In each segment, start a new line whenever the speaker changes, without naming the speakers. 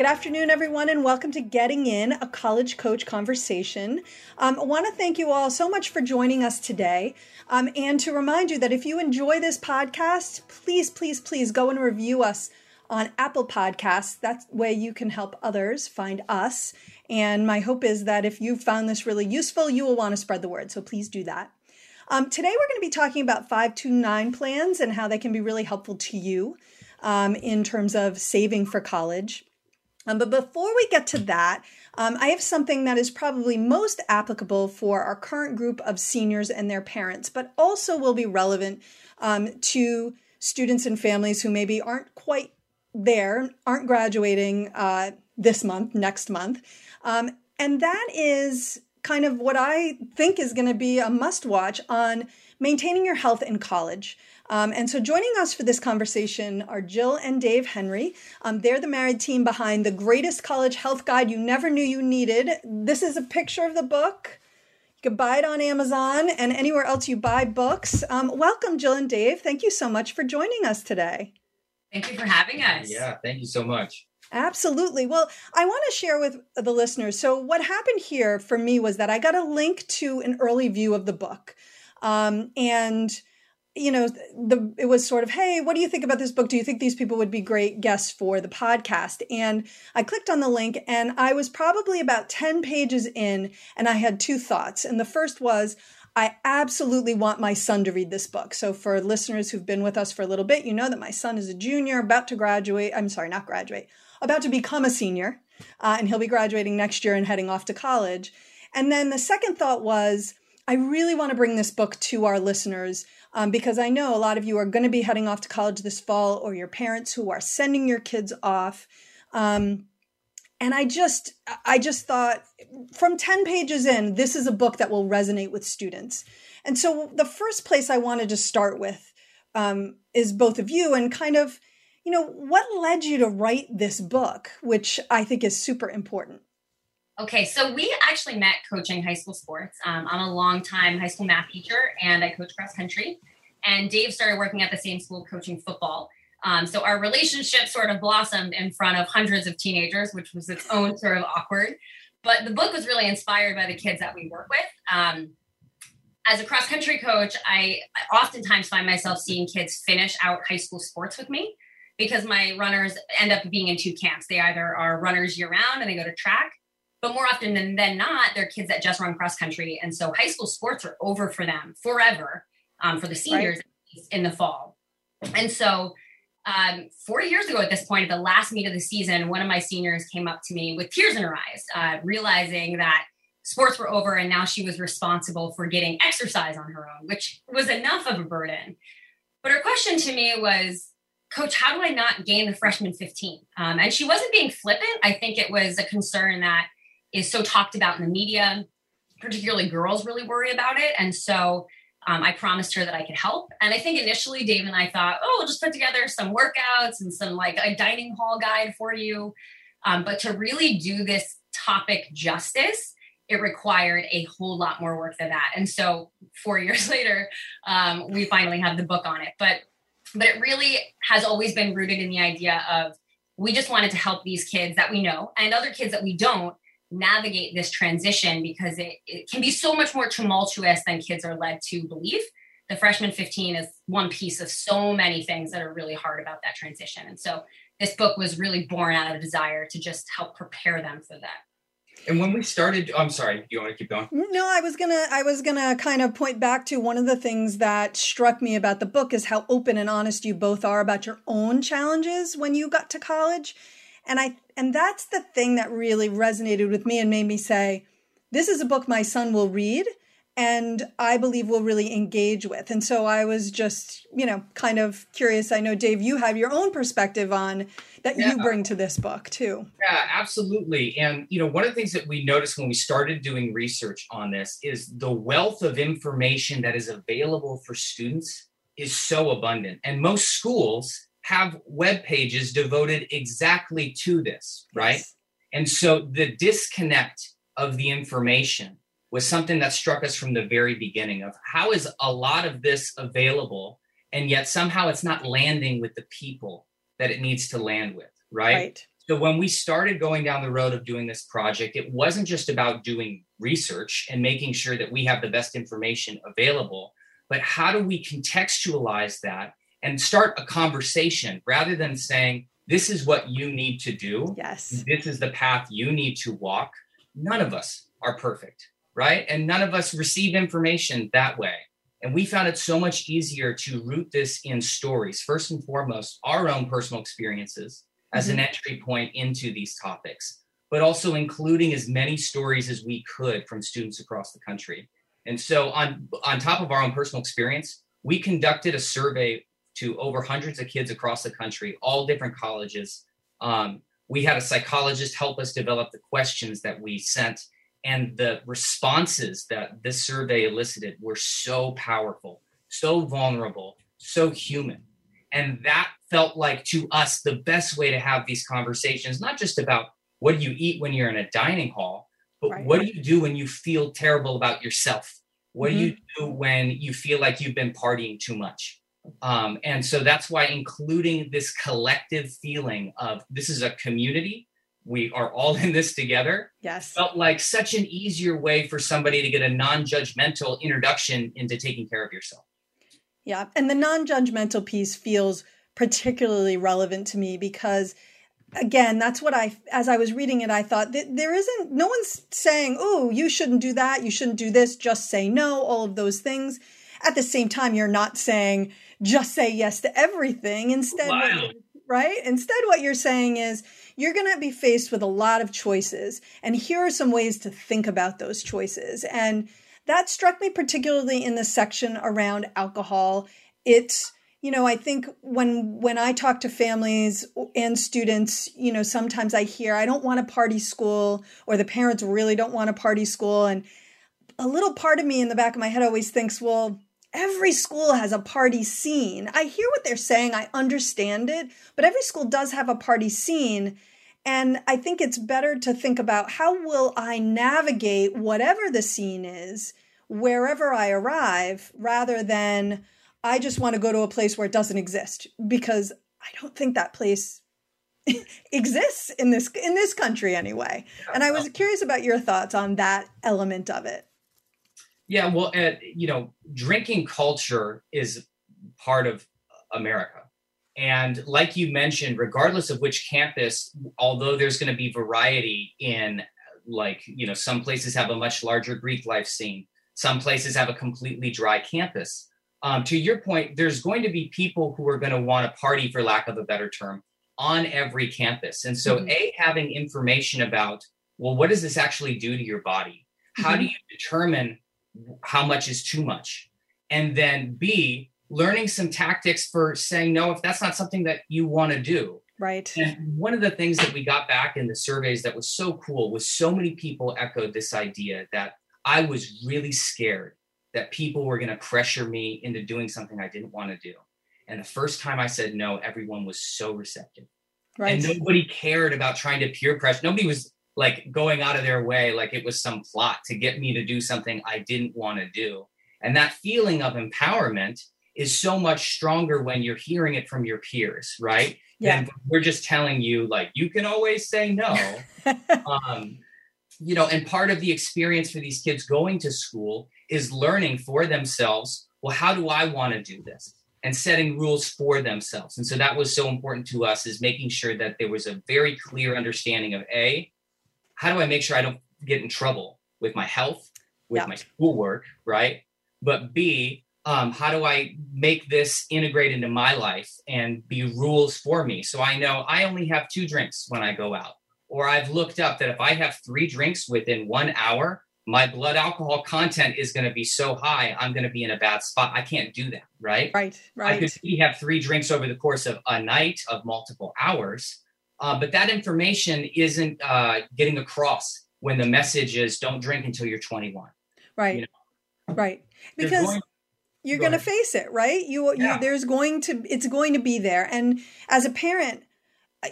Good afternoon, everyone, and welcome to Getting In, a college coach conversation. Um, I want to thank you all so much for joining us today. Um, and to remind you that if you enjoy this podcast, please, please, please go and review us on Apple Podcasts. That way you can help others find us. And my hope is that if you found this really useful, you will want to spread the word. So please do that. Um, today, we're going to be talking about 529 plans and how they can be really helpful to you um, in terms of saving for college. Um, but before we get to that, um, I have something that is probably most applicable for our current group of seniors and their parents, but also will be relevant um, to students and families who maybe aren't quite there, aren't graduating uh, this month, next month. Um, and that is kind of what I think is going to be a must watch on maintaining your health in college. Um, and so joining us for this conversation are Jill and Dave Henry. Um, they're the married team behind the greatest college health guide you never knew you needed. This is a picture of the book. You can buy it on Amazon and anywhere else you buy books. Um, welcome, Jill and Dave. Thank you so much for joining us today.
Thank you for having us.
Yeah, thank you so much.
Absolutely. Well, I want to share with the listeners. So, what happened here for me was that I got a link to an early view of the book. Um, and you know the it was sort of hey what do you think about this book? Do you think these people would be great guests for the podcast? And i clicked on the link and i was probably about 10 pages in and i had two thoughts. And the first was i absolutely want my son to read this book. So for listeners who've been with us for a little bit you know that my son is a junior about to graduate i'm sorry not graduate about to become a senior uh, and he'll be graduating next year and heading off to college. And then the second thought was i really want to bring this book to our listeners um, because I know a lot of you are going to be heading off to college this fall, or your parents who are sending your kids off. Um, and I just, I just thought from 10 pages in, this is a book that will resonate with students. And so the first place I wanted to start with um, is both of you and kind of, you know, what led you to write this book, which I think is super important.
Okay, so we actually met coaching high school sports. Um, I'm a long time high school math teacher and I coach cross country. And Dave started working at the same school coaching football. Um, so our relationship sort of blossomed in front of hundreds of teenagers, which was its own sort of awkward. But the book was really inspired by the kids that we work with. Um, as a cross country coach, I, I oftentimes find myself seeing kids finish out high school sports with me because my runners end up being in two camps. They either are runners year round and they go to track, but more often than, than not, they're kids that just run cross country. And so high school sports are over for them forever um, for the seniors right. in the fall. And so um, four years ago at this point, at the last meet of the season, one of my seniors came up to me with tears in her eyes, uh, realizing that sports were over and now she was responsible for getting exercise on her own, which was enough of a burden. But her question to me was, Coach, how do I not gain the freshman 15? Um, and she wasn't being flippant. I think it was a concern that is so talked about in the media. Particularly girls really worry about it. And so um, I promised her that I could help. And I think initially Dave and I thought, oh, we'll just put together some workouts and some like a dining hall guide for you. Um, but to really do this topic justice, it required a whole lot more work than that. And so four years later, um, we finally have the book on it. But but it really has always been rooted in the idea of we just wanted to help these kids that we know and other kids that we don't navigate this transition because it, it can be so much more tumultuous than kids are led to believe. The freshman 15 is one piece of so many things that are really hard about that transition. And so this book was really born out of a desire to just help prepare them for that.
And when we started, I'm sorry, you want to keep going?
No, I was gonna, I was gonna kind of point back to one of the things that struck me about the book is how open and honest you both are about your own challenges when you got to college and I and that's the thing that really resonated with me and made me say, this is a book my son will read and I believe will really engage with. And so I was just, you know, kind of curious. I know, Dave, you have your own perspective on that yeah. you bring to this book too.
Yeah, absolutely. And, you know, one of the things that we noticed when we started doing research on this is the wealth of information that is available for students is so abundant. And most schools have web pages devoted exactly to this, right? Yes. And so the disconnect of the information was something that struck us from the very beginning of how is a lot of this available and yet somehow it's not landing with the people that it needs to land with right? right so when we started going down the road of doing this project it wasn't just about doing research and making sure that we have the best information available but how do we contextualize that and start a conversation rather than saying this is what you need to do
yes
this is the path you need to walk none of us are perfect right? And none of us receive information that way. And we found it so much easier to root this in stories, first and foremost, our own personal experiences as mm-hmm. an entry point into these topics, but also including as many stories as we could from students across the country. And so, on, on top of our own personal experience, we conducted a survey to over hundreds of kids across the country, all different colleges. Um, we had a psychologist help us develop the questions that we sent and the responses that this survey elicited were so powerful, so vulnerable, so human. And that felt like to us the best way to have these conversations, not just about what do you eat when you're in a dining hall, but right. what do you do when you feel terrible about yourself? What mm-hmm. do you mm-hmm. do when you feel like you've been partying too much? Um, and so that's why including this collective feeling of this is a community we are all in this together
yes.
felt like such an easier way for somebody to get a non-judgmental introduction into taking care of yourself.
Yeah and the non-judgmental piece feels particularly relevant to me because again that's what i as i was reading it i thought that there isn't no one's saying oh you shouldn't do that you shouldn't do this just say no all of those things. At the same time you're not saying just say yes to everything instead wow. right instead what you're saying is you're going to be faced with a lot of choices. And here are some ways to think about those choices. And that struck me particularly in the section around alcohol. It's, you know, I think when when I talk to families and students, you know, sometimes I hear I don't want a party school or the parents really don't want a party school and a little part of me in the back of my head always thinks, well, every school has a party scene. I hear what they're saying, I understand it, but every school does have a party scene. And I think it's better to think about how will I navigate whatever the scene is wherever I arrive rather than I just want to go to a place where it doesn't exist because I don't think that place exists in this in this country anyway. And I was curious about your thoughts on that element of it.
Yeah, well, uh, you know, drinking culture is part of America. And like you mentioned, regardless of which campus, although there's going to be variety in like, you know, some places have a much larger Greek life scene, some places have a completely dry campus. Um, to your point, there's going to be people who are going to want to party, for lack of a better term, on every campus. And so, mm-hmm. A, having information about, well, what does this actually do to your body? How mm-hmm. do you determine how much is too much? And then B, learning some tactics for saying no if that's not something that you want to do.
Right.
And one of the things that we got back in the surveys that was so cool was so many people echoed this idea that I was really scared that people were going to pressure me into doing something I didn't want to do. And the first time I said no, everyone was so receptive. Right. And nobody cared about trying to peer pressure. Nobody was like going out of their way like it was some plot to get me to do something I didn't want to do. And that feeling of empowerment is so much stronger when you're hearing it from your peers, right?
Yeah. And
we're just telling you, like, you can always say no. um, you know, and part of the experience for these kids going to school is learning for themselves, well, how do I want to do this? And setting rules for themselves. And so that was so important to us is making sure that there was a very clear understanding of A, how do I make sure I don't get in trouble with my health, with yeah. my schoolwork, right? But B, um, how do I make this integrate into my life and be rules for me? So I know I only have two drinks when I go out. Or I've looked up that if I have three drinks within one hour, my blood alcohol content is going to be so high, I'm going to be in a bad spot. I can't do that, right?
Right, right.
I could have three drinks over the course of a night of multiple hours, uh, but that information isn't uh, getting across when the message is don't drink until you're 21.
Right, you know? right. Because going, you're going to face it, right? You, yeah. you, there's going to, it's going to be there. And as a parent,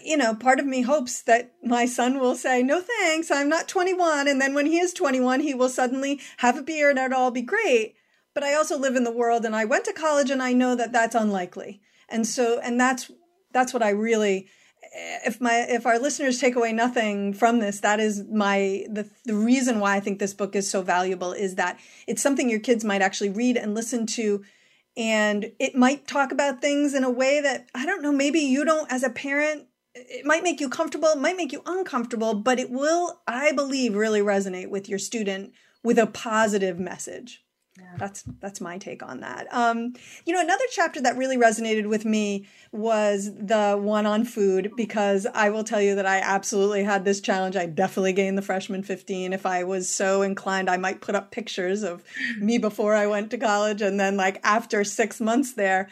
you know, part of me hopes that my son will say, no thanks, I'm not 21. And then when he is 21, he will suddenly have a beer and it'll all be great. But I also live in the world and I went to college and I know that that's unlikely. And so, and that's, that's what I really, if my, if our listeners take away nothing from this, that is my, the, the reason why I think this book is so valuable is that it's something your kids might actually read and listen to and it might talk about things in a way that I don't know, maybe you don't, as a parent, it might make you comfortable, it might make you uncomfortable, but it will, I believe, really resonate with your student with a positive message. That's that's my take on that. Um, you know, another chapter that really resonated with me was the one on food because I will tell you that I absolutely had this challenge. I definitely gained the freshman 15. If I was so inclined, I might put up pictures of me before I went to college and then like after six months there,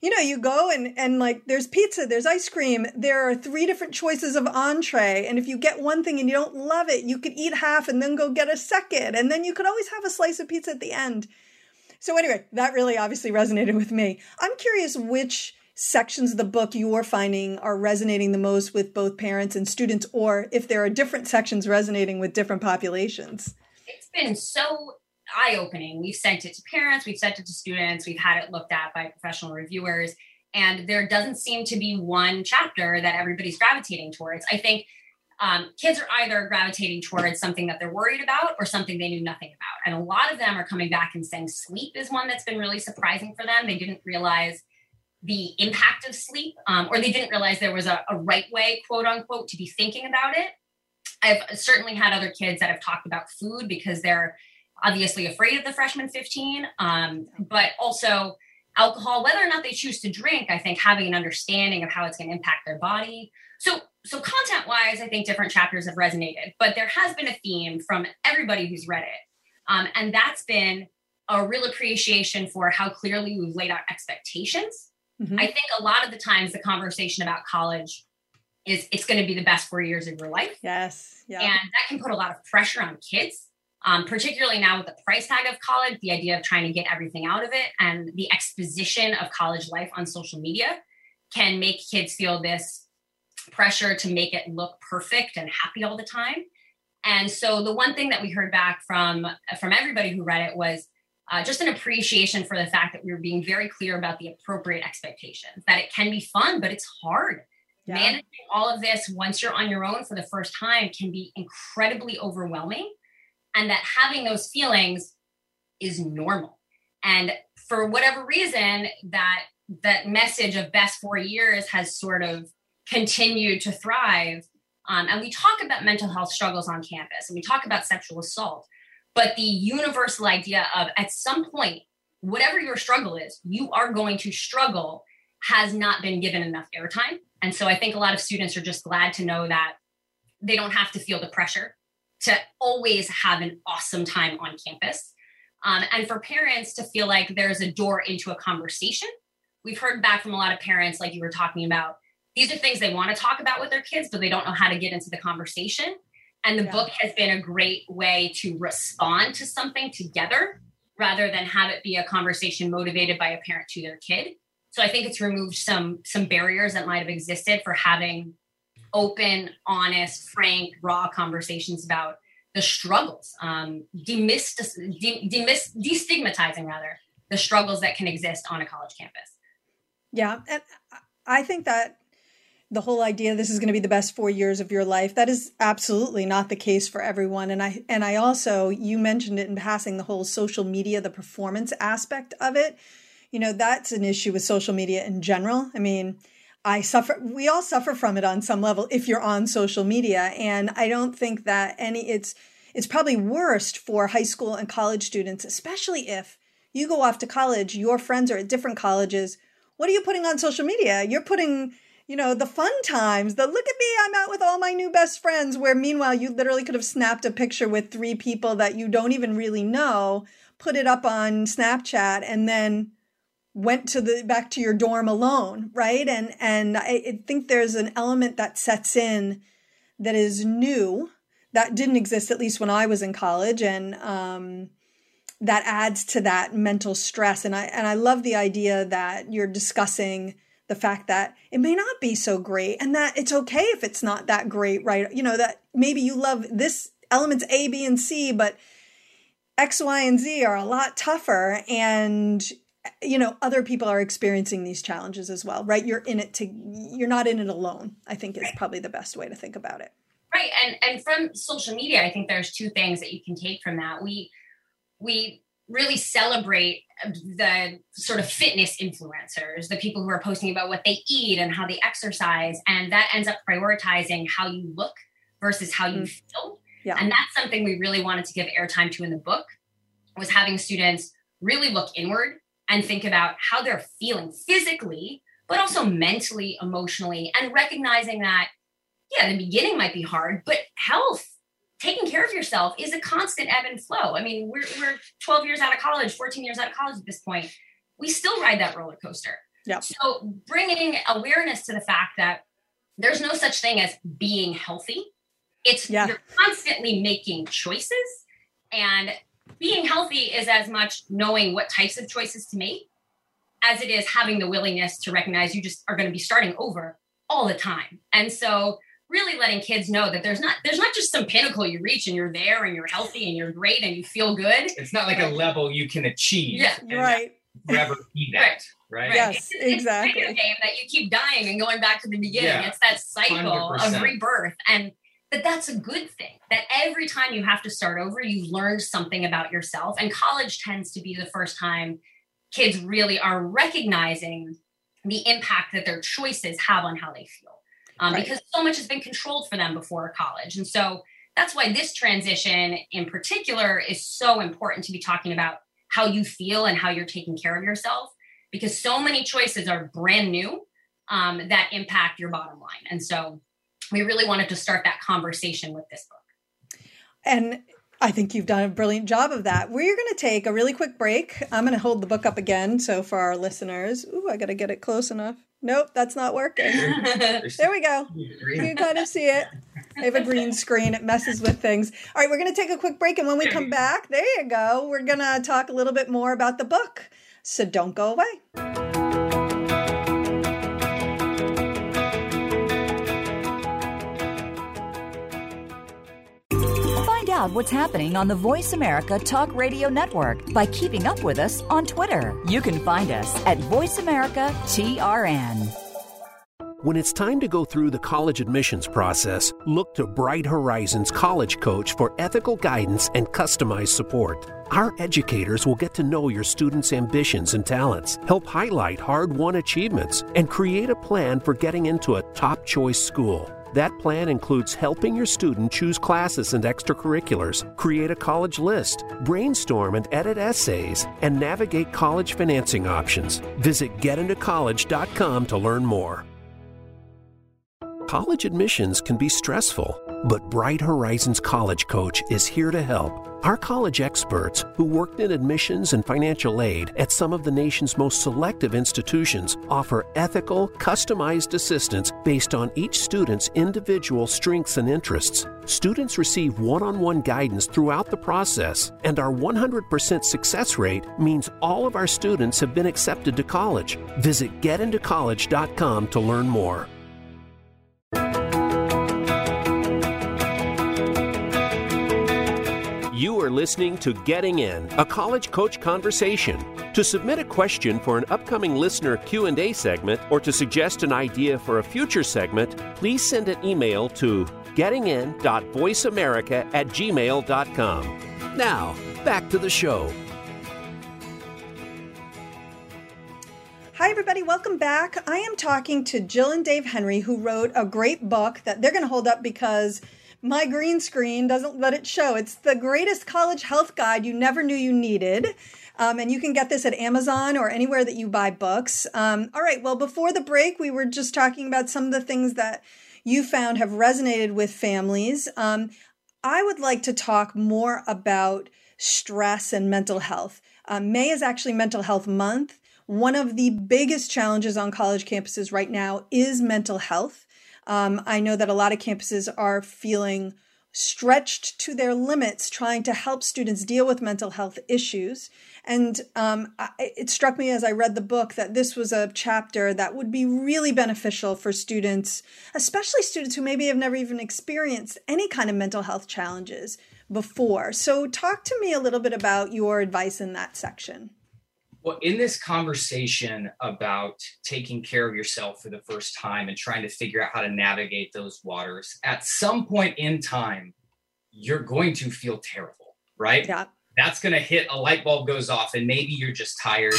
you know, you go and, and like there's pizza, there's ice cream, there are three different choices of entree. And if you get one thing and you don't love it, you could eat half and then go get a second. And then you could always have a slice of pizza at the end. So, anyway, that really obviously resonated with me. I'm curious which sections of the book you're finding are resonating the most with both parents and students, or if there are different sections resonating with different populations.
It's been so eye opening. We've sent it to parents, we've sent it to students, we've had it looked at by professional reviewers, and there doesn't seem to be one chapter that everybody's gravitating towards. I think um, kids are either gravitating towards something that they're worried about or something they knew nothing about. And a lot of them are coming back and saying sleep is one that's been really surprising for them. They didn't realize the impact of sleep, um, or they didn't realize there was a, a right way, quote unquote, to be thinking about it. I've certainly had other kids that have talked about food because they're obviously afraid of the freshman 15, um, but also alcohol, whether or not they choose to drink, I think having an understanding of how it's going to impact their body. So, so content wise, I think different chapters have resonated, but there has been a theme from everybody who's read it. Um, and that's been a real appreciation for how clearly we've laid out expectations. Mm-hmm. I think a lot of the times the conversation about college is it's going to be the best four years of your life.
Yes.
Yeah. And that can put a lot of pressure on kids um, particularly now with the price tag of college, the idea of trying to get everything out of it and the exposition of college life on social media can make kids feel this pressure to make it look perfect and happy all the time. And so the one thing that we heard back from from everybody who read it was uh, just an appreciation for the fact that we were being very clear about the appropriate expectations. That it can be fun, but it's hard. Yeah. Managing all of this once you're on your own for the first time can be incredibly overwhelming and that having those feelings is normal. And for whatever reason, that that message of best four years has sort of continued to thrive. Um, and we talk about mental health struggles on campus and we talk about sexual assault, but the universal idea of at some point, whatever your struggle is, you are going to struggle has not been given enough airtime. And so I think a lot of students are just glad to know that they don't have to feel the pressure to always have an awesome time on campus. Um, and for parents to feel like there's a door into a conversation. We've heard back from a lot of parents, like you were talking about, these are things they want to talk about with their kids, but they don't know how to get into the conversation. And the yeah. book has been a great way to respond to something together rather than have it be a conversation motivated by a parent to their kid. So I think it's removed some some barriers that might have existed for having open, honest, frank, raw conversations about the struggles, um, demystic- de- demys- destigmatizing rather the struggles that can exist on a college campus.
Yeah, and I think that the whole idea this is going to be the best 4 years of your life that is absolutely not the case for everyone. And I and I also you mentioned it in passing the whole social media the performance aspect of it. You know that's an issue with social media in general. I mean I suffer, we all suffer from it on some level if you're on social media. And I don't think that any, it's, it's probably worst for high school and college students, especially if you go off to college, your friends are at different colleges. What are you putting on social media? You're putting, you know, the fun times, the look at me, I'm out with all my new best friends, where meanwhile you literally could have snapped a picture with three people that you don't even really know, put it up on Snapchat, and then went to the back to your dorm alone, right? And and I, I think there's an element that sets in that is new that didn't exist at least when I was in college, and um, that adds to that mental stress. And I and I love the idea that you're discussing the fact that it may not be so great and that it's okay if it's not that great, right? You know, that maybe you love this elements A, B, and C, but X, Y, and Z are a lot tougher. And, you know, other people are experiencing these challenges as well, right? You're in it to, you're not in it alone, I think is probably the best way to think about it.
Right. And, and from social media, I think there's two things that you can take from that. We, we really celebrate the sort of fitness influencers, the people who are posting about what they eat and how they exercise. And that ends up prioritizing how you look versus how you mm. feel. Yeah. And that's something we really wanted to give airtime to in the book was having students really look inward and think about how they're feeling physically, but also mentally, emotionally, and recognizing that, yeah, the beginning might be hard, but health taking care of yourself is a constant ebb and flow. I mean, we're, we're 12 years out of college, 14 years out of college at this point. We still ride that roller coaster.
Yeah.
So bringing awareness to the fact that there's no such thing as being healthy. It's yeah. you're constantly making choices and being healthy is as much knowing what types of choices to make as it is having the willingness to recognize you just are going to be starting over all the time. And so really letting kids know that there's not there's not just some pinnacle you reach and you're there and you're healthy and you're great and you feel good.
It's not like a level you can achieve.
Yeah,
right.
Forever be that. Right. right.
Yes,
it's,
exactly.
It's a game that you keep dying and going back to the beginning. Yeah, it's that cycle 100%. of rebirth, and that that's a good thing. That every time you have to start over, you've learned something about yourself. And college tends to be the first time kids really are recognizing the impact that their choices have on how they feel um, right. because so much has been controlled for them before college. And so that's why this transition in particular is so important to be talking about how you feel and how you're taking care of yourself because so many choices are brand new um, that impact your bottom line. And so we really wanted to start that conversation with this book.
And I think you've done a brilliant job of that. We're going to take a really quick break. I'm going to hold the book up again. So for our listeners, ooh, I got to get it close enough. Nope, that's not working. there we go. You can kind of see it. I have a green screen. It messes with things. All right, we're going to take a quick break. And when we come back, there you go. We're going to talk a little bit more about the book. So don't go away.
Out what's happening on the Voice America Talk Radio Network by keeping up with us on Twitter. You can find us at Voice America TRN.
When it's time to go through the college admissions process, look to Bright Horizons College Coach for ethical guidance and customized support. Our educators will get to know your students' ambitions and talents, help highlight hard won achievements, and create a plan for getting into a top choice school. That plan includes helping your student choose classes and extracurriculars, create a college list, brainstorm and edit essays, and navigate college financing options. Visit getintocollege.com to learn more. College admissions can be stressful, but Bright Horizons College Coach is here to help. Our college experts, who worked in admissions and financial aid at some of the nation's most selective institutions, offer ethical, customized assistance based on each student's individual strengths and interests. Students receive one on one guidance throughout the process, and our 100% success rate means all of our students have been accepted to college. Visit getintocollege.com to learn more. You are listening to Getting In, a college coach conversation. To submit a question for an upcoming listener Q&A segment or to suggest an idea for a future segment, please send an email to gettingin.voiceamerica at gmail.com. Now, back to the show.
Hi, everybody. Welcome back. I am talking to Jill and Dave Henry, who wrote a great book that they're going to hold up because – my green screen doesn't let it show. It's the greatest college health guide you never knew you needed. Um, and you can get this at Amazon or anywhere that you buy books. Um, all right. Well, before the break, we were just talking about some of the things that you found have resonated with families. Um, I would like to talk more about stress and mental health. Um, May is actually Mental Health Month. One of the biggest challenges on college campuses right now is mental health. Um, I know that a lot of campuses are feeling stretched to their limits trying to help students deal with mental health issues. And um, I, it struck me as I read the book that this was a chapter that would be really beneficial for students, especially students who maybe have never even experienced any kind of mental health challenges before. So, talk to me a little bit about your advice in that section.
Well, in this conversation about taking care of yourself for the first time and trying to figure out how to navigate those waters, at some point in time, you're going to feel terrible, right?
Yeah.
That's going to hit a light bulb goes off, and maybe you're just tired,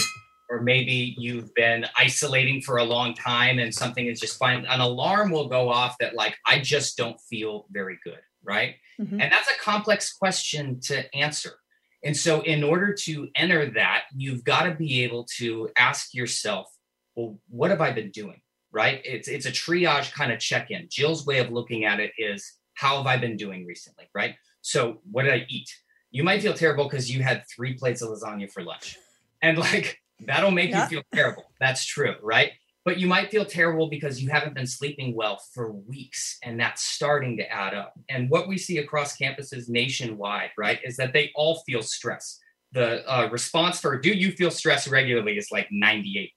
or maybe you've been isolating for a long time and something is just fine. An alarm will go off that, like, I just don't feel very good, right? Mm-hmm. And that's a complex question to answer and so, in order to enter that, you've got to be able to ask yourself, well, what have I been doing? Right? It's it's a triage kind of check in. Jill's way of looking at it is, how have I been doing recently? Right? So, what did I eat? You might feel terrible because you had three plates of lasagna for lunch, and like that'll make yeah. you feel terrible. That's true, right? But you might feel terrible because you haven't been sleeping well for weeks and that's starting to add up. And what we see across campuses nationwide right is that they all feel stress. The uh, response for do you feel stress regularly is like 98%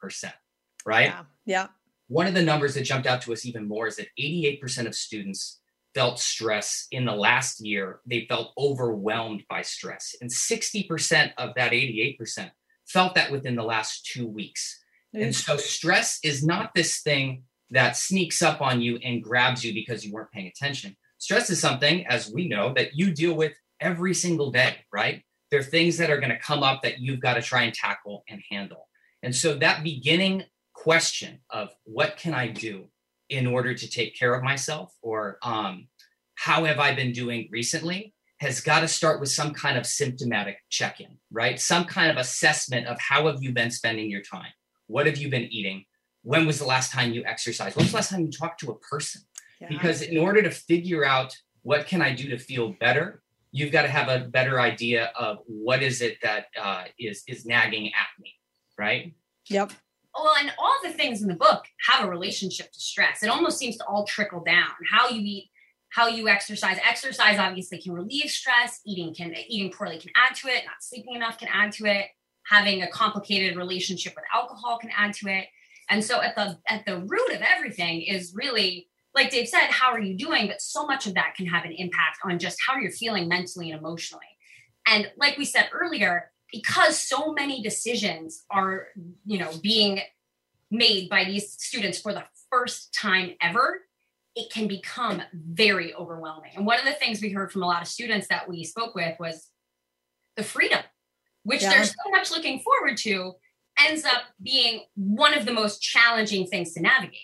right?
Yeah yeah.
One of the numbers that jumped out to us even more is that 88% of students felt stress in the last year. They felt overwhelmed by stress. And 60% of that 88% felt that within the last two weeks and so stress is not this thing that sneaks up on you and grabs you because you weren't paying attention. Stress is something, as we know, that you deal with every single day, right? There are things that are going to come up that you've got to try and tackle and handle. And so that beginning question of what can I do in order to take care of myself or um, how have I been doing recently has got to start with some kind of symptomatic check-in, right? Some kind of assessment of how have you been spending your time? What have you been eating? When was the last time you exercised? When was the last time you talked to a person? Yeah. Because in order to figure out what can I do to feel better, you've got to have a better idea of what is it that uh, is is nagging at me, right?
Yep.
Well, and all the things in the book have a relationship to stress. It almost seems to all trickle down. How you eat, how you exercise. Exercise obviously can relieve stress. Eating can eating poorly can add to it. Not sleeping enough can add to it having a complicated relationship with alcohol can add to it. And so at the at the root of everything is really like dave said how are you doing? But so much of that can have an impact on just how you're feeling mentally and emotionally. And like we said earlier because so many decisions are you know being made by these students for the first time ever it can become very overwhelming. And one of the things we heard from a lot of students that we spoke with was the freedom which yeah. they're so much looking forward to, ends up being one of the most challenging things to navigate.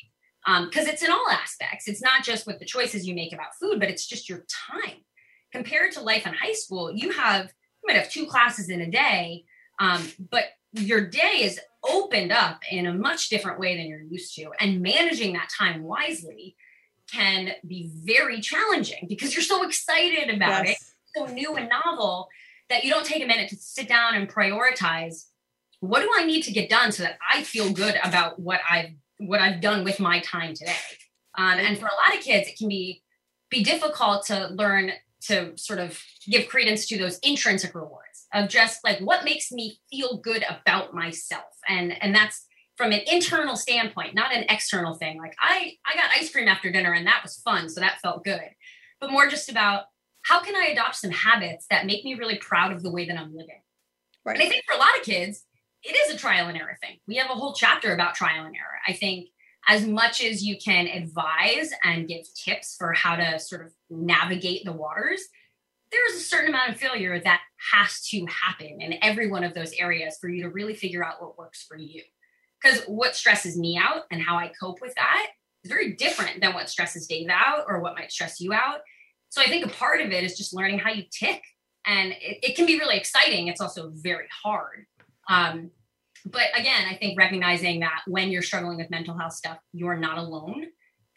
Because um, it's in all aspects. It's not just with the choices you make about food, but it's just your time. Compared to life in high school, you have you might have two classes in a day, um, but your day is opened up in a much different way than you're used to. And managing that time wisely can be very challenging because you're so excited about yes. it, so new and novel that you don't take a minute to sit down and prioritize what do I need to get done so that I feel good about what I've what I've done with my time today. Um, and for a lot of kids, it can be be difficult to learn to sort of give credence to those intrinsic rewards of just like what makes me feel good about myself, and and that's from an internal standpoint, not an external thing. Like I I got ice cream after dinner and that was fun, so that felt good, but more just about how can I adopt some habits that make me really proud of the way that I'm living? Right. And I think for a lot of kids, it is a trial and error thing. We have a whole chapter about trial and error. I think as much as you can advise and give tips for how to sort of navigate the waters, there is a certain amount of failure that has to happen in every one of those areas for you to really figure out what works for you. Because what stresses me out and how I cope with that is very different than what stresses Dave out or what might stress you out. So I think a part of it is just learning how you tick. And it, it can be really exciting. It's also very hard. Um, but again, I think recognizing that when you're struggling with mental health stuff, you're not alone.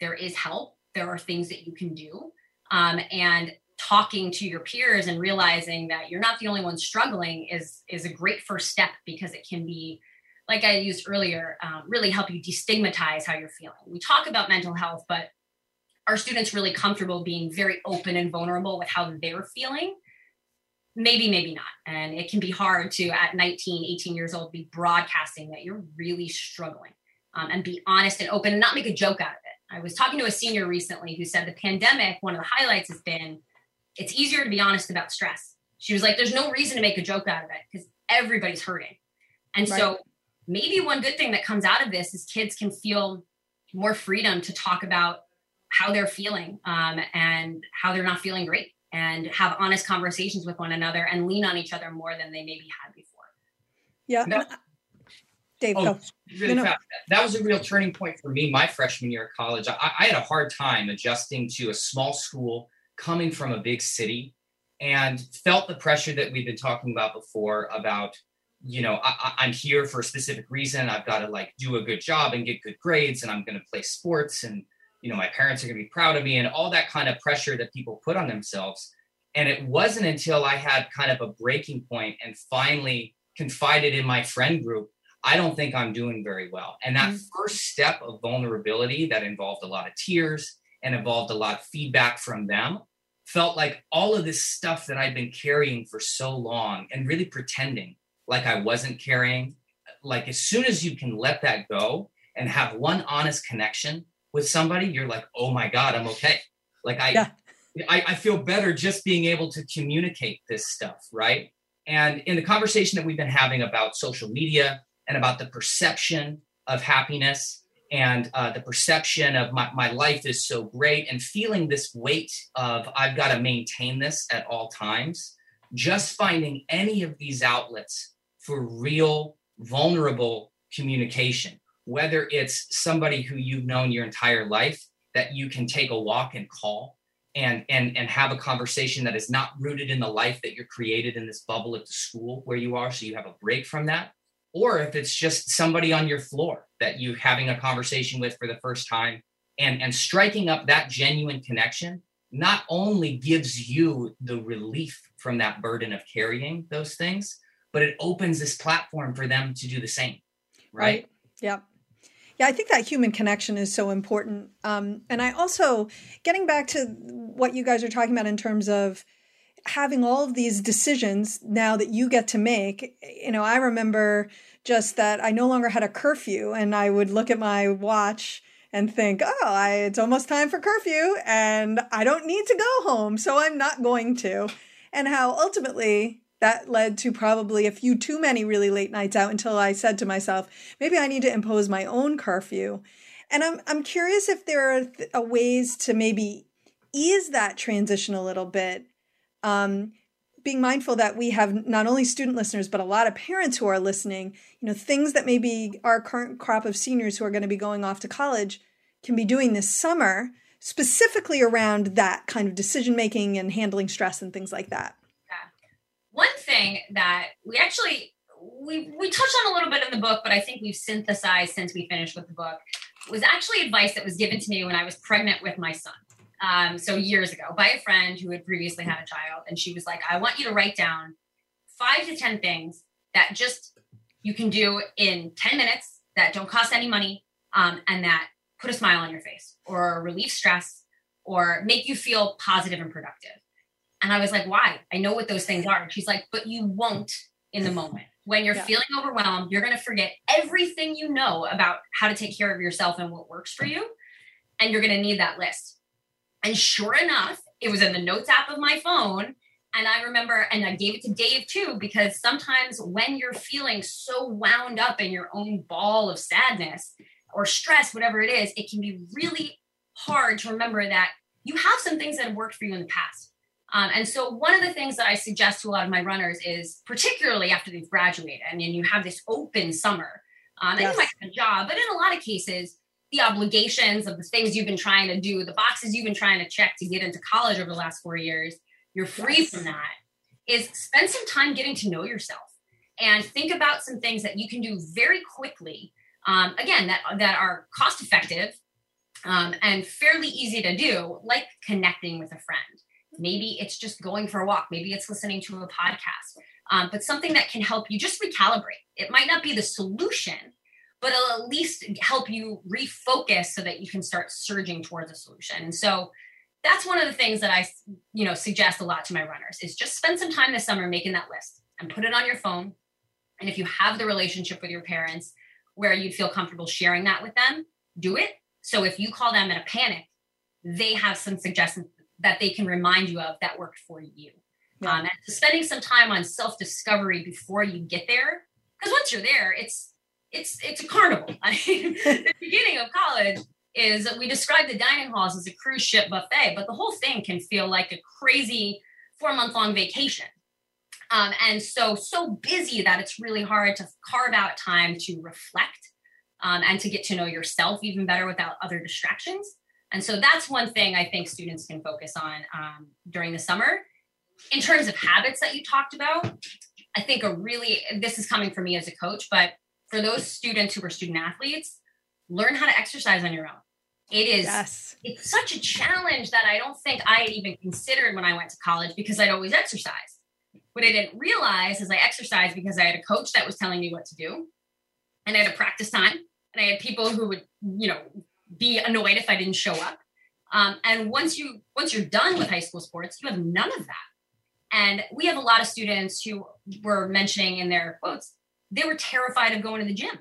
There is help. There are things that you can do. Um, and talking to your peers and realizing that you're not the only one struggling is is a great first step because it can be like i used earlier um, really help you destigmatize how you're feeling we talk about mental health but are students really comfortable being very open and vulnerable with how they're feeling? Maybe maybe not. And it can be hard to at 19 18 years old be broadcasting that you're really struggling um, and be honest and open and not make a joke out of it. I was talking to a senior recently who said the pandemic one of the highlights has been it's easier to be honest about stress. She was like there's no reason to make a joke out of it because everybody's hurting. And right. so maybe one good thing that comes out of this is kids can feel more freedom to talk about how they're feeling um, and how they're not feeling great and have honest conversations with one another and lean on each other more than they maybe had before.
Yeah. No. Dave, oh,
really fast. That was a real turning point for me my freshman year of college. I, I had a hard time adjusting to a small school coming from a big city and felt the pressure that we've been talking about before about you know I, am here for a specific reason i've got to like do a good job and get good grades and i'm going to play sports and you know my parents are going to be proud of me and all that kind of pressure that people put on themselves and it wasn't until i had kind of a breaking point and finally confided in my friend group i don't think i'm doing very well and that mm-hmm. first step of vulnerability that involved a lot of tears and involved a lot of feedback from them felt like all of this stuff that i'd been carrying for so long and really pretending like i wasn't carrying like as soon as you can let that go and have one honest connection with somebody, you're like, oh my God, I'm okay. Like I, yeah. I, I feel better just being able to communicate this stuff, right? And in the conversation that we've been having about social media and about the perception of happiness and uh, the perception of my, my life is so great and feeling this weight of I've got to maintain this at all times, just finding any of these outlets for real, vulnerable communication whether it's somebody who you've known your entire life that you can take a walk and call and and and have a conversation that is not rooted in the life that you're created in this bubble at the school where you are so you have a break from that. Or if it's just somebody on your floor that you're having a conversation with for the first time and and striking up that genuine connection not only gives you the relief from that burden of carrying those things but it opens this platform for them to do the same right, right.
yep yeah, I think that human connection is so important. Um, and I also, getting back to what you guys are talking about in terms of having all of these decisions now that you get to make, you know, I remember just that I no longer had a curfew and I would look at my watch and think, oh, I, it's almost time for curfew and I don't need to go home, so I'm not going to. And how ultimately that led to probably a few too many really late nights out until I said to myself, maybe I need to impose my own curfew. And I'm I'm curious if there are th- ways to maybe ease that transition a little bit. Um, being mindful that we have not only student listeners but a lot of parents who are listening you know things that maybe our current crop of seniors who are going to be going off to college can be doing this summer specifically around that kind of decision making and handling stress and things like that
one thing that we actually we we touched on a little bit in the book, but I think we've synthesized since we finished with the book was actually advice that was given to me when I was pregnant with my son. Um, so years ago by a friend who had previously had a child, and she was like, "I want you to write down five to ten things that just you can do in ten minutes that don't cost any money um, and that put a smile on your face or relieve stress or make you feel positive and productive." And I was like, why? I know what those things are. And she's like, but you won't in the moment. When you're yeah. feeling overwhelmed, you're going to forget everything you know about how to take care of yourself and what works for you. And you're going to need that list. And sure enough, it was in the notes app of my phone. And I remember, and I gave it to Dave too, because sometimes when you're feeling so wound up in your own ball of sadness or stress, whatever it is, it can be really hard to remember that you have some things that have worked for you in the past um, and so, one of the things that I suggest to a lot of my runners is, particularly after they've graduated and you have this open summer, um, and yes. you might have a job, but in a lot of cases, the obligations of the things you've been trying to do, the boxes you've been trying to check to get into college over the last four years, you're free yes. from that. Is spend some time getting to know yourself and think about some things that you can do very quickly. Um, again, that that are cost effective um, and fairly easy to do, like connecting with a friend. Maybe it's just going for a walk. Maybe it's listening to a podcast. Um, but something that can help you just recalibrate. It might not be the solution, but it'll at least help you refocus so that you can start surging towards a solution. And so that's one of the things that I, you know, suggest a lot to my runners is just spend some time this summer making that list and put it on your phone. And if you have the relationship with your parents where you'd feel comfortable sharing that with them, do it. So if you call them in a panic, they have some suggestions that they can remind you of that worked for you. Yeah. Um, and spending some time on self discovery before you get there, because once you're there, it's it's it's a carnival. I mean, the beginning of college is we describe the dining halls as a cruise ship buffet, but the whole thing can feel like a crazy four month long vacation. Um, and so so busy that it's really hard to carve out time to reflect um, and to get to know yourself even better without other distractions. And so that's one thing I think students can focus on um, during the summer. In terms of habits that you talked about, I think a really, this is coming from me as a coach, but for those students who are student athletes, learn how to exercise on your own. It is yes. it's such a challenge that I don't think I had even considered when I went to college because I'd always exercise. What I didn't realize is I exercised because I had a coach that was telling me what to do. And I had a practice time. And I had people who would, you know, be annoyed if I didn't show up. Um, and once you once you're done with high school sports, you have none of that. And we have a lot of students who were mentioning in their quotes, they were terrified of going to the gym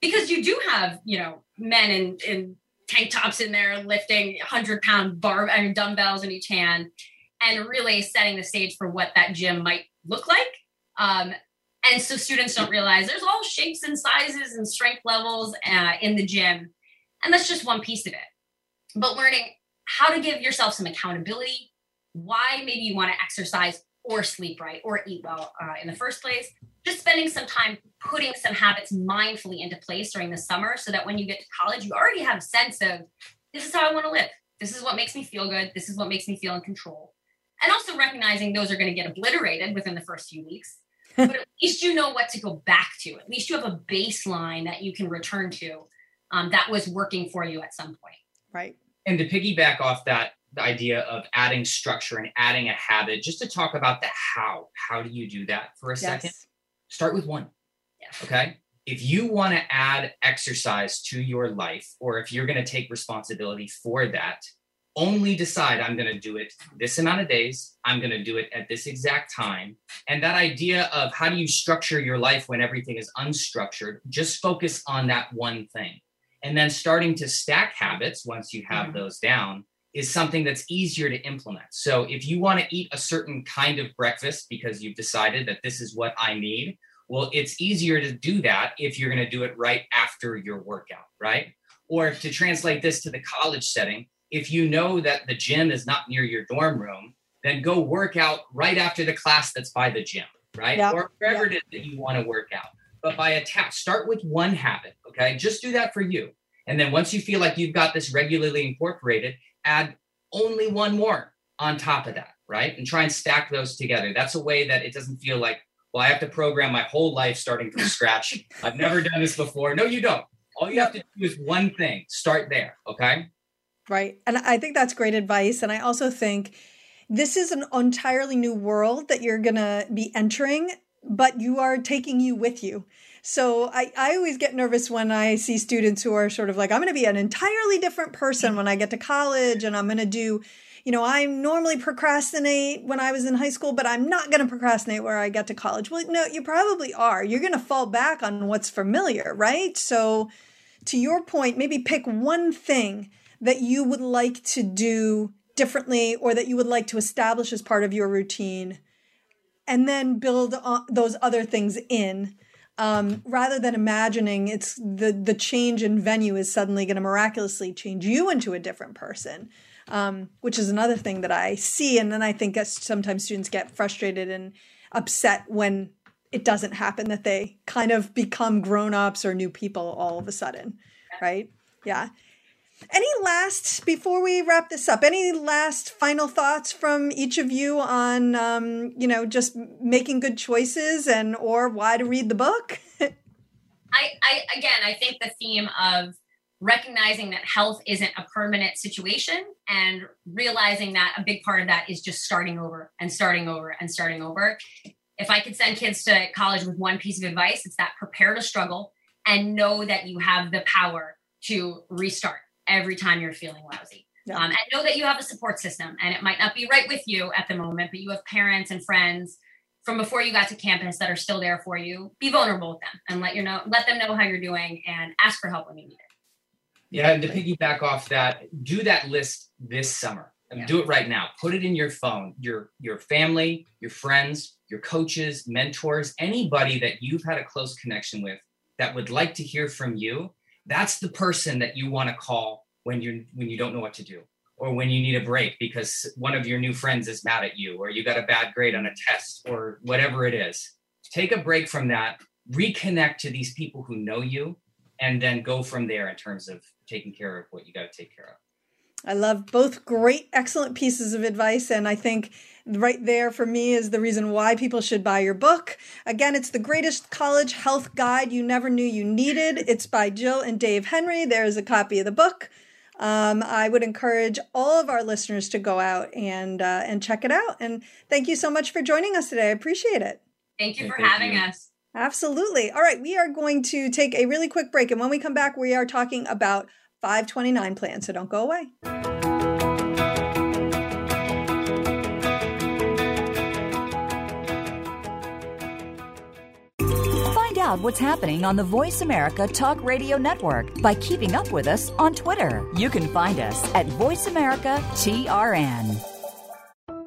because you do have, you know, men in, in tank tops in there lifting 100 pound bar I mean, dumbbells in each hand and really setting the stage for what that gym might look like. Um, and so students don't realize there's all shapes and sizes and strength levels uh, in the gym. And that's just one piece of it. But learning how to give yourself some accountability, why maybe you want to exercise or sleep right or eat well uh, in the first place. Just spending some time putting some habits mindfully into place during the summer so that when you get to college, you already have a sense of this is how I want to live. This is what makes me feel good. This is what makes me feel in control. And also recognizing those are going to get obliterated within the first few weeks. but at least you know what to go back to. At least you have a baseline that you can return to um, that was working for you at some point.
Right.
And to piggyback off that, the idea of adding structure and adding a habit, just to talk about the how. How do you do that for a yes. second? Start with one. Yes. Okay. If you want to add exercise to your life, or if you're going to take responsibility for that, only decide I'm going to do it this amount of days. I'm going to do it at this exact time. And that idea of how do you structure your life when everything is unstructured, just focus on that one thing. And then starting to stack habits once you have mm-hmm. those down is something that's easier to implement. So if you want to eat a certain kind of breakfast because you've decided that this is what I need, well, it's easier to do that if you're going to do it right after your workout, right? Or to translate this to the college setting, if you know that the gym is not near your dorm room, then go work out right after the class that's by the gym, right? Yep. Or wherever yep. it is that you want to work out. But by attach, start with one habit, okay? Just do that for you. And then once you feel like you've got this regularly incorporated, add only one more on top of that, right? And try and stack those together. That's a way that it doesn't feel like, well, I have to program my whole life starting from scratch. I've never done this before. No, you don't. All you have to do is one thing. Start there, okay?
Right. And I think that's great advice. And I also think this is an entirely new world that you're going to be entering, but you are taking you with you. So I, I always get nervous when I see students who are sort of like, I'm going to be an entirely different person when I get to college and I'm going to do, you know, I normally procrastinate when I was in high school, but I'm not going to procrastinate where I get to college. Well, no, you probably are. You're going to fall back on what's familiar, right? So to your point, maybe pick one thing that you would like to do differently or that you would like to establish as part of your routine and then build those other things in um, rather than imagining it's the the change in venue is suddenly going to miraculously change you into a different person um, which is another thing that i see. And then i think sometimes students get frustrated and upset when it doesn't happen that they kind of become grown-ups or new people all of a sudden right? Yeah Any last, before we wrap this up, any last final thoughts from each of you on, um, you know, just making good choices and or why to read the book? I,
I, again, I think the theme of recognizing that health isn't a permanent situation and realizing that a big part of that is just starting over and starting over and starting over. If I could send kids to college with one piece of advice, it's that prepare to struggle and know that you have the power to restart every time you're feeling lousy. Yeah. Um, and know that you have a support system and it might not be right with you at the moment, but you have parents and friends from before you got to campus that are still there for you. Be vulnerable with them and let you know, let them know how you're doing and ask for help when you need it.
Yeah, and to piggyback off that, do that list this summer. Yeah. Do it right now. Put it in your phone. Your your family, your friends, your coaches, mentors, anybody that you've had a close connection with that would like to hear from you that's the person that you want to call when you're when you don't know what to do or when you need a break because one of your new friends is mad at you or you got a bad grade on a test or whatever it is. Take a break from that reconnect to these people who know you and then go from there in terms of taking care of what you got to take care of
I love both great, excellent pieces of advice. And I think right there for me is the reason why people should buy your book. Again, it's the greatest college health guide you never knew you needed. It's by Jill and Dave Henry. There's a copy of the book. Um, I would encourage all of our listeners to go out and uh, and check it out. And thank you so much for joining us today. I appreciate it.
Thank you for thank having you. us.
Absolutely. All right, we are going to take a really quick break, and when we come back, we are talking about 529 plan. So don't go away.
Find out what's happening on the Voice America Talk Radio Network by keeping up with us on Twitter. You can find us at Voice America TRN.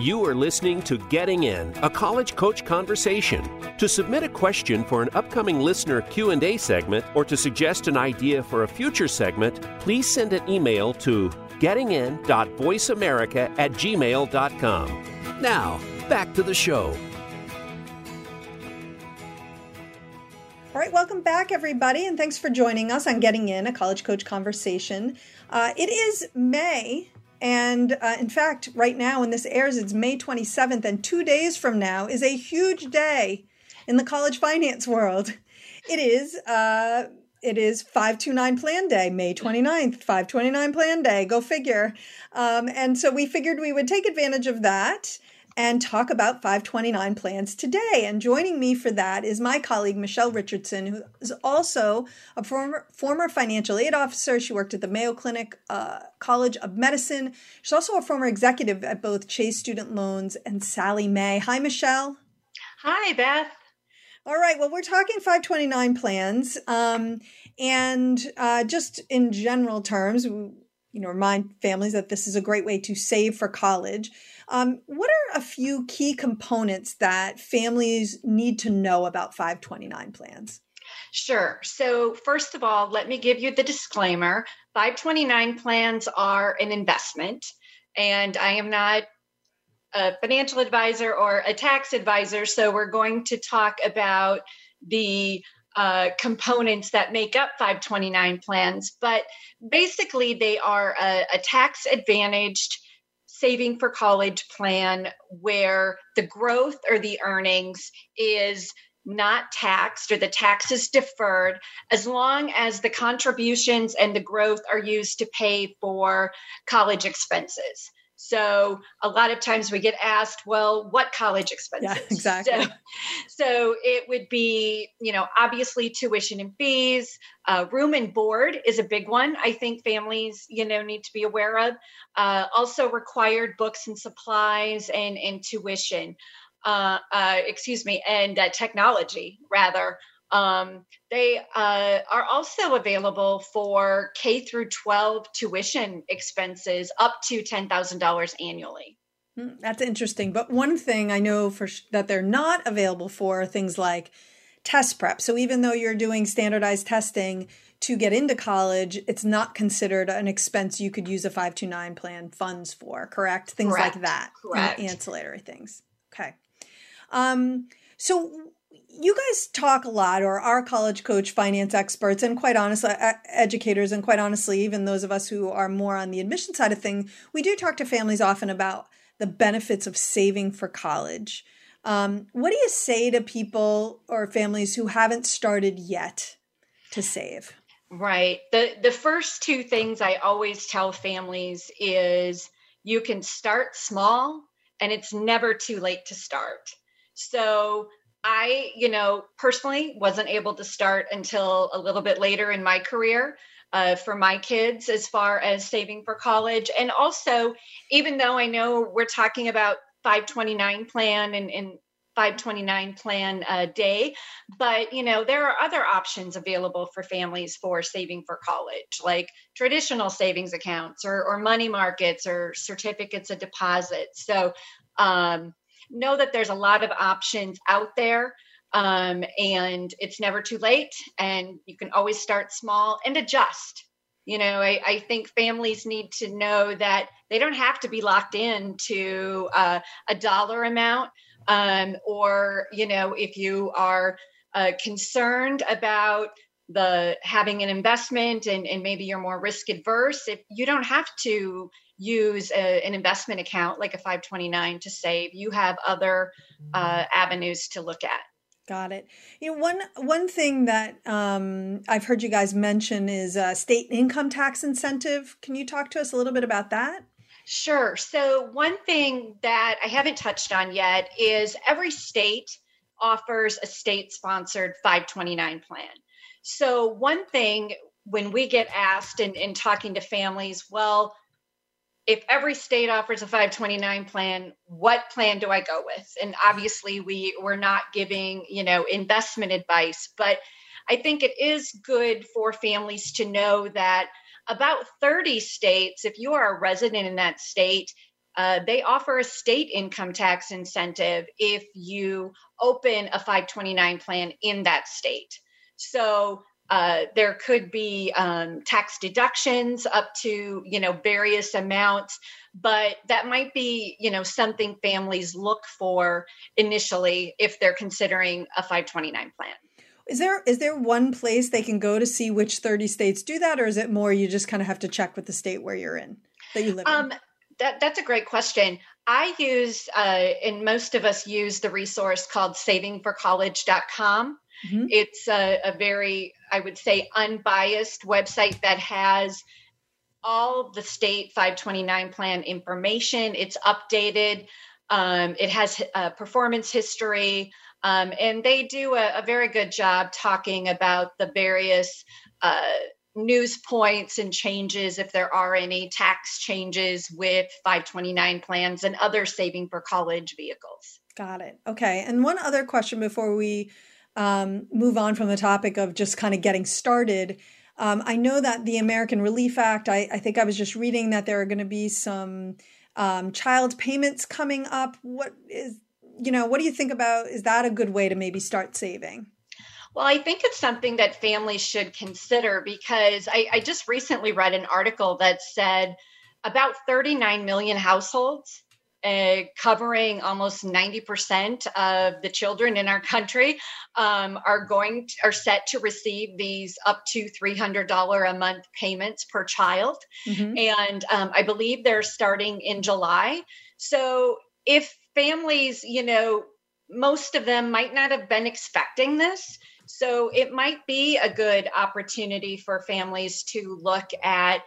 You are listening to Getting In, a college coach conversation. To submit a question for an upcoming listener Q&A segment or to suggest an idea for a future segment, please send an email to gettingin.voiceamerica at gmail.com. Now, back to the show.
All right, welcome back, everybody, and thanks for joining us on Getting In, a college coach conversation. Uh, it is May and uh, in fact, right now, when this airs, it's May 27th, and two days from now is a huge day in the college finance world. It is. Uh, it is 529 plan day, May 29th, 529 plan day, go figure. Um, and so we figured we would take advantage of that and talk about 529 plans today. And joining me for that is my colleague, Michelle Richardson, who is also a former, former financial aid officer. She worked at the Mayo Clinic uh, College of Medicine. She's also a former executive at both Chase Student Loans and Sallie Mae. Hi, Michelle.
Hi, Beth.
All right. Well, we're talking 529 plans. Um, and uh, just in general terms, you know, remind families that this is a great way to save for college. Um, what are a few key components that families need to know about 529 plans?
Sure. So, first of all, let me give you the disclaimer 529 plans are an investment, and I am not a financial advisor or a tax advisor. So, we're going to talk about the uh, components that make up 529 plans, but basically, they are a, a tax advantaged saving for college plan where the growth or the earnings is not taxed or the tax is deferred as long as the contributions and the growth are used to pay for college expenses. So a lot of times we get asked, well, what college expenses?
Yeah, exactly.
So, so it would be, you know, obviously tuition and fees. Uh, room and board is a big one. I think families, you know, need to be aware of. Uh, also required books and supplies and, and tuition. Uh, uh, excuse me, and uh, technology rather. Um, they uh, are also available for K through 12 tuition expenses up to $10,000 annually.
Hmm, that's interesting. But one thing I know for sh- that they're not available for things like test prep. So even though you're doing standardized testing to get into college, it's not considered an expense you could use a 529 plan funds for, correct? Things
correct.
like that.
Correct.
Ancillary things. Okay. Um, so you guys talk a lot, or our college coach finance experts, and quite honestly, educators, and quite honestly, even those of us who are more on the admission side of things, we do talk to families often about the benefits of saving for college. Um, what do you say to people or families who haven't started yet to save?
Right. The the first two things I always tell families is you can start small and it's never too late to start. So I, you know, personally wasn't able to start until a little bit later in my career. Uh, for my kids, as far as saving for college. And also, even though I know we're talking about 529 plan and, and 529 plan a day but you know there are other options available for families for saving for college like traditional savings accounts or, or money markets or certificates of deposit so um, know that there's a lot of options out there um, and it's never too late and you can always start small and adjust. You know I, I think families need to know that they don't have to be locked in to uh, a dollar amount um, or you know if you are uh, concerned about the having an investment and, and maybe you're more risk adverse if you don't have to use a, an investment account like a 529 to save you have other uh, avenues to look at
Got it. You know, one one thing that um, I've heard you guys mention is a state income tax incentive. Can you talk to us a little bit about that?
Sure. So one thing that I haven't touched on yet is every state offers a state-sponsored 529 plan. So one thing when we get asked in, in talking to families, well, if every state offers a 529 plan what plan do i go with? And obviously we we're not giving you know investment advice but i think it is good for families to know that about 30 states if you are a resident in that state uh, they offer a state income tax incentive if you open a 529 plan in that state. So uh, there could be um, tax deductions up to you know various amounts but that might be you know something families look for initially if they're considering a 529 plan.
Is there is there one place they can go to see which 30 states do that or is it more you just kind of have to check with the state where you're in that you live um, in
that, that's a great question. I use uh, and most of us use the resource called savingforcollege.com Mm-hmm. It's a, a very, I would say, unbiased website that has all the state 529 plan information. It's updated. Um, it has a performance history. Um, and they do a, a, very good job talking about the various uh, news points and changes, if there are any tax changes with 529 plans and other saving for college vehicles.
Got it. Okay. And one other question before we um, move on from the topic of just kind of getting started. Um, I know that the American Relief Act, I, I, think I was just reading that there are going to be some um, child payments coming up. What is, you know, what do you think about? Is that a good way to maybe start saving?
Well, I think it's something that families should consider because I, I just recently read an article that said about 39 million households uh, covering almost 90% of the children in our country um, are going to, are set to receive these up to $300 a month payments per child mm-hmm. and um, i believe they're starting in july so if families you know most of them might not have been expecting this. So it might be a good opportunity for families to look at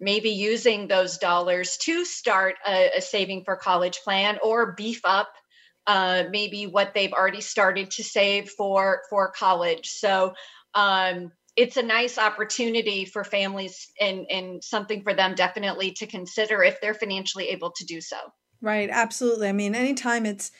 maybe using those dollars to start a, a saving for college plan or beef up uh, maybe what they've already started to save for for college. So um, it's a nice opportunity for families and and something for them definitely to consider if they're financially able to do so.
Right, absolutely. I mean, anytime it's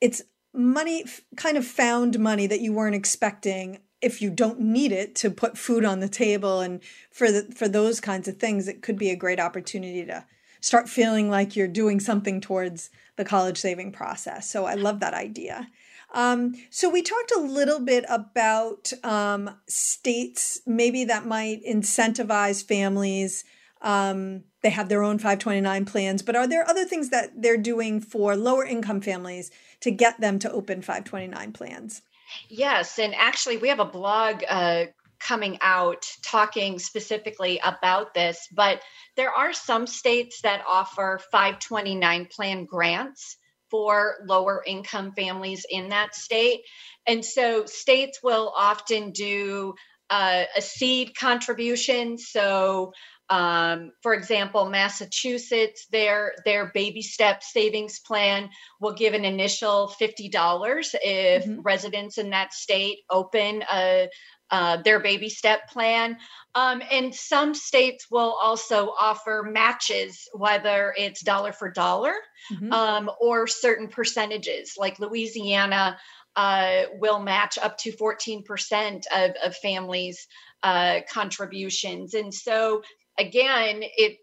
it's money kind of found money that you weren't expecting if you don't need it to put food on the table and for the for those kinds of things it could be a great opportunity to start feeling like you're doing something towards the college saving process. So i love that idea. Um, so we talked a little bit about um, states. Maybe that might incentivize families um, they have their own 529 plans but are there other things that they're doing for lower income families to get them to open 529 plans
Yes, and actually, we have a blog uh, coming out talking specifically about this, but there are some states that offer 529 plan grants for lower income families in that state. And so states will often do uh, a seed contribution. So um, for example, Massachusetts, their their baby step savings plan will give an initial fifty dollars if mm-hmm. residents in that state open a, uh, their baby step plan. Um, and some states will also offer matches, whether it's dollar for dollar mm-hmm. um, or certain percentages. Like Louisiana uh, will match up to 14% of, of families' uh, contributions. And so again, it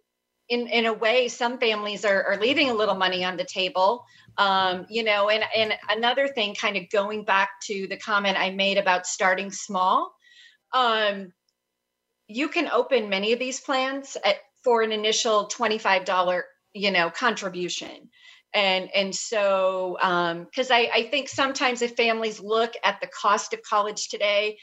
in in a way, some families are, are leaving a little money on the table. Um, you know, and and another thing, kind of going back to the comment I made about starting small. Um, you can open many of these plans at, for an initial twenty five dollar, you know, contribution and and so because um, I, I think sometimes if families look at the cost of college today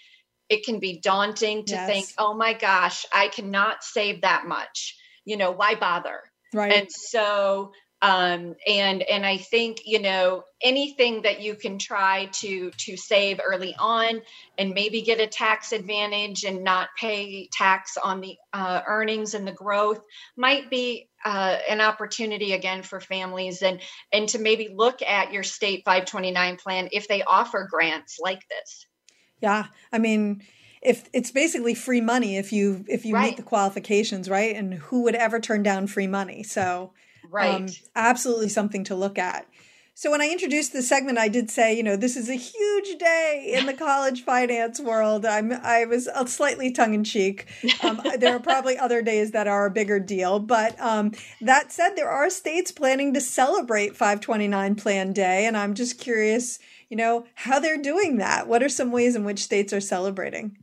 it can be daunting to yes. think, oh my gosh, I cannot save that much. You know, why bother?
Right.
And so, um, and and I think you know anything that you can try to to save early on, and maybe get a tax advantage and not pay tax on the uh, earnings and the growth might be uh, an opportunity again for families and and to maybe look at your state 529 plan if they offer grants like this.
Yeah, I mean, if it's basically free money if you if you right. meet the qualifications, right? And who would ever turn down free money? So,
um, right, um,
absolutely something to look at. So when I introduced the segment, I did say, you know, this is a huge day in the college finance world. I'm I was slightly tongue in cheek. Um, there are probably other days that are a bigger deal, but um, that said, there are states planning to celebrate 529 Plan Day, and I'm just curious you know, how they're doing that. What are some ways in which states are celebrating?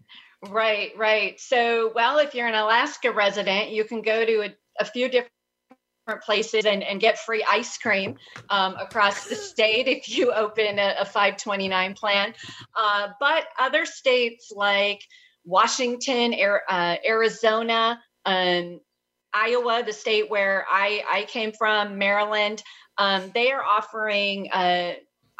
Right, right. So, well, if you're an Alaska resident, you can go to a, a few different places and, and get free ice cream um, across the state if you open a, a 529 plan. Uh, but other states like Washington, uh, Arizona, um, Iowa, the state where I, I came from, Maryland, um, they are offering uh,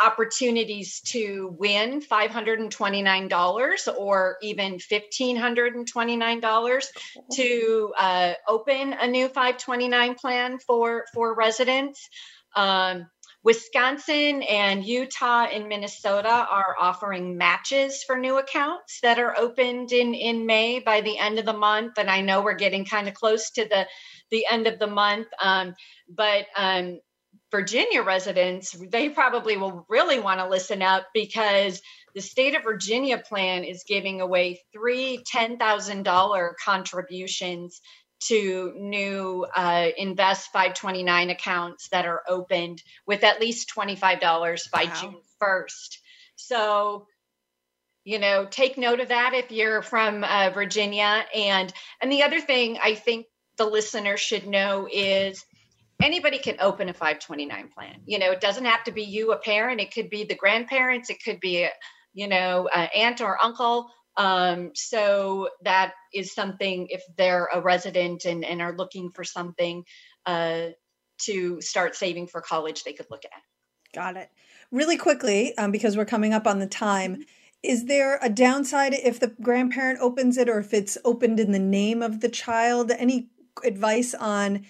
opportunities to win $529 or even $1,529 to uh, open a new 529 plan for, for residents. Um, Wisconsin and Utah and Minnesota are offering matches for new accounts that are opened in, in May by the end of the month. And I know we're getting kind of close to the, the end of the month. Um, but um, Virginia residents, they probably will really want to listen up because the state of Virginia plan is giving away three $10,000 contributions to new uh, Invest 529 accounts that are opened with at least $25 by wow. June 1st. So, you know, take note of that if you're from uh, Virginia. And and the other thing I think the listener should know is anybody can open a 529 plan. You know, it doesn't have to be you, a parent. It could be the grandparents. It could be, a, you know, aunt or uncle. Um, so that is something if they're a resident and, and are looking for something uh, to start saving for college, they could look at.
Got it. really quickly, um, because we're coming up on the time, is there a downside if the grandparent opens it or if it's opened in the name of the child? Any advice on,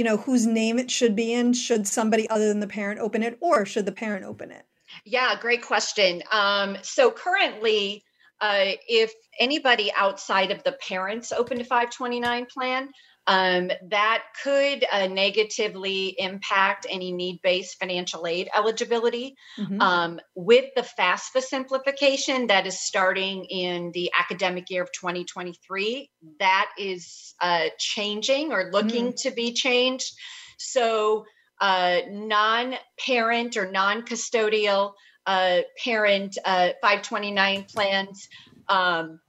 you know, whose name it should be in? Should somebody other than the parent open it or should the parent open it?
Yeah, great question. Um, so currently, uh, if anybody outside of the parents open a 529 plan, um, that could uh, negatively impact any need based financial aid eligibility. Mm-hmm. Um, with the FAFSA simplification that is starting in the academic year of 2023, that is uh, changing or looking mm. to be changed. So, uh, non parent or non custodial uh, parent uh, 529 plans. Um,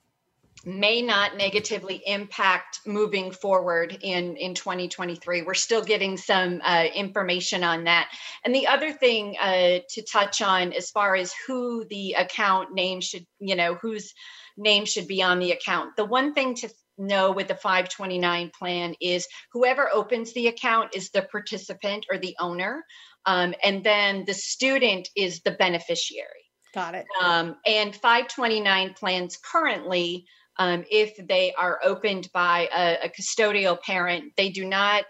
may not negatively impact moving forward in in 2023 we're still getting some uh, information on that. And the other thing uh, to touch on as far as who the account name should you know whose name should be on the account. The one thing to know with the 529 plan is whoever opens the account is the participant or the owner um, and then the student is the beneficiary.
Got it.
Um, and 529 plans currently um, if they are opened by a, a, custodial parent, they do not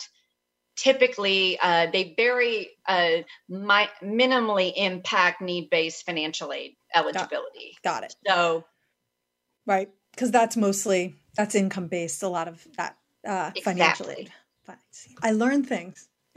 typically, uh, they very uh, mi- minimally impact need based financial aid eligibility.
Got, got it.
So,
right. Because that's mostly, that's income based, a lot of that uh, exactly. financial aid. I learn things.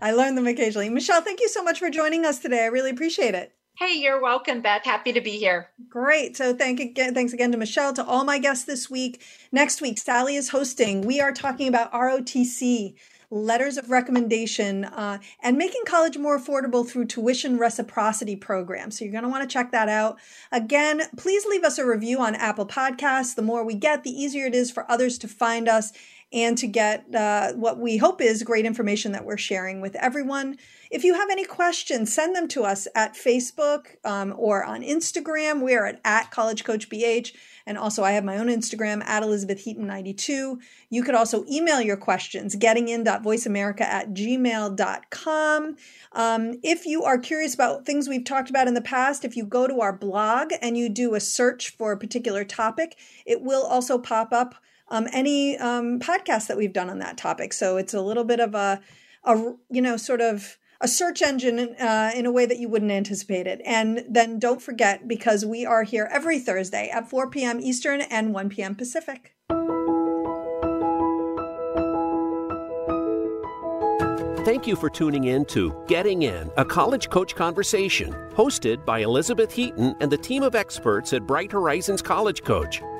I learn them occasionally. Michelle, thank you so much for joining us today. I really appreciate it.
Hey, you're welcome, Beth. Happy to be here.
Great. So thank again, thanks again to Michelle, to all my guests this week. Next week, Sally is hosting. We are talking about ROTC, letters of recommendation, uh, and making college more affordable through tuition reciprocity programs. So you're going to want to check that out. Again, please leave us a review on Apple Podcasts. The more we get, the easier it is for others to find us and to get uh, what we hope is great information that we're sharing with everyone. If you have any questions, send them to us at Facebook um, or on Instagram. We are at, at College Coach BH. And also, I have my own Instagram at Elizabeth Heaton92. You could also email your questions, gettingin.voiceamerica at gmail.com. Um, if you are curious about things we've talked about in the past, if you go to our blog and you do a search for a particular topic, it will also pop up um, any um, podcasts that we've done on that topic. So it's a little bit of a, a you know, sort of a search engine uh, in a way that you wouldn't anticipate it. And then don't forget, because we are here every Thursday at 4 p.m. Eastern and 1 p.m. Pacific.
Thank you for tuning in to Getting In, a college coach conversation, hosted by Elizabeth Heaton and the team of experts at Bright Horizons College Coach.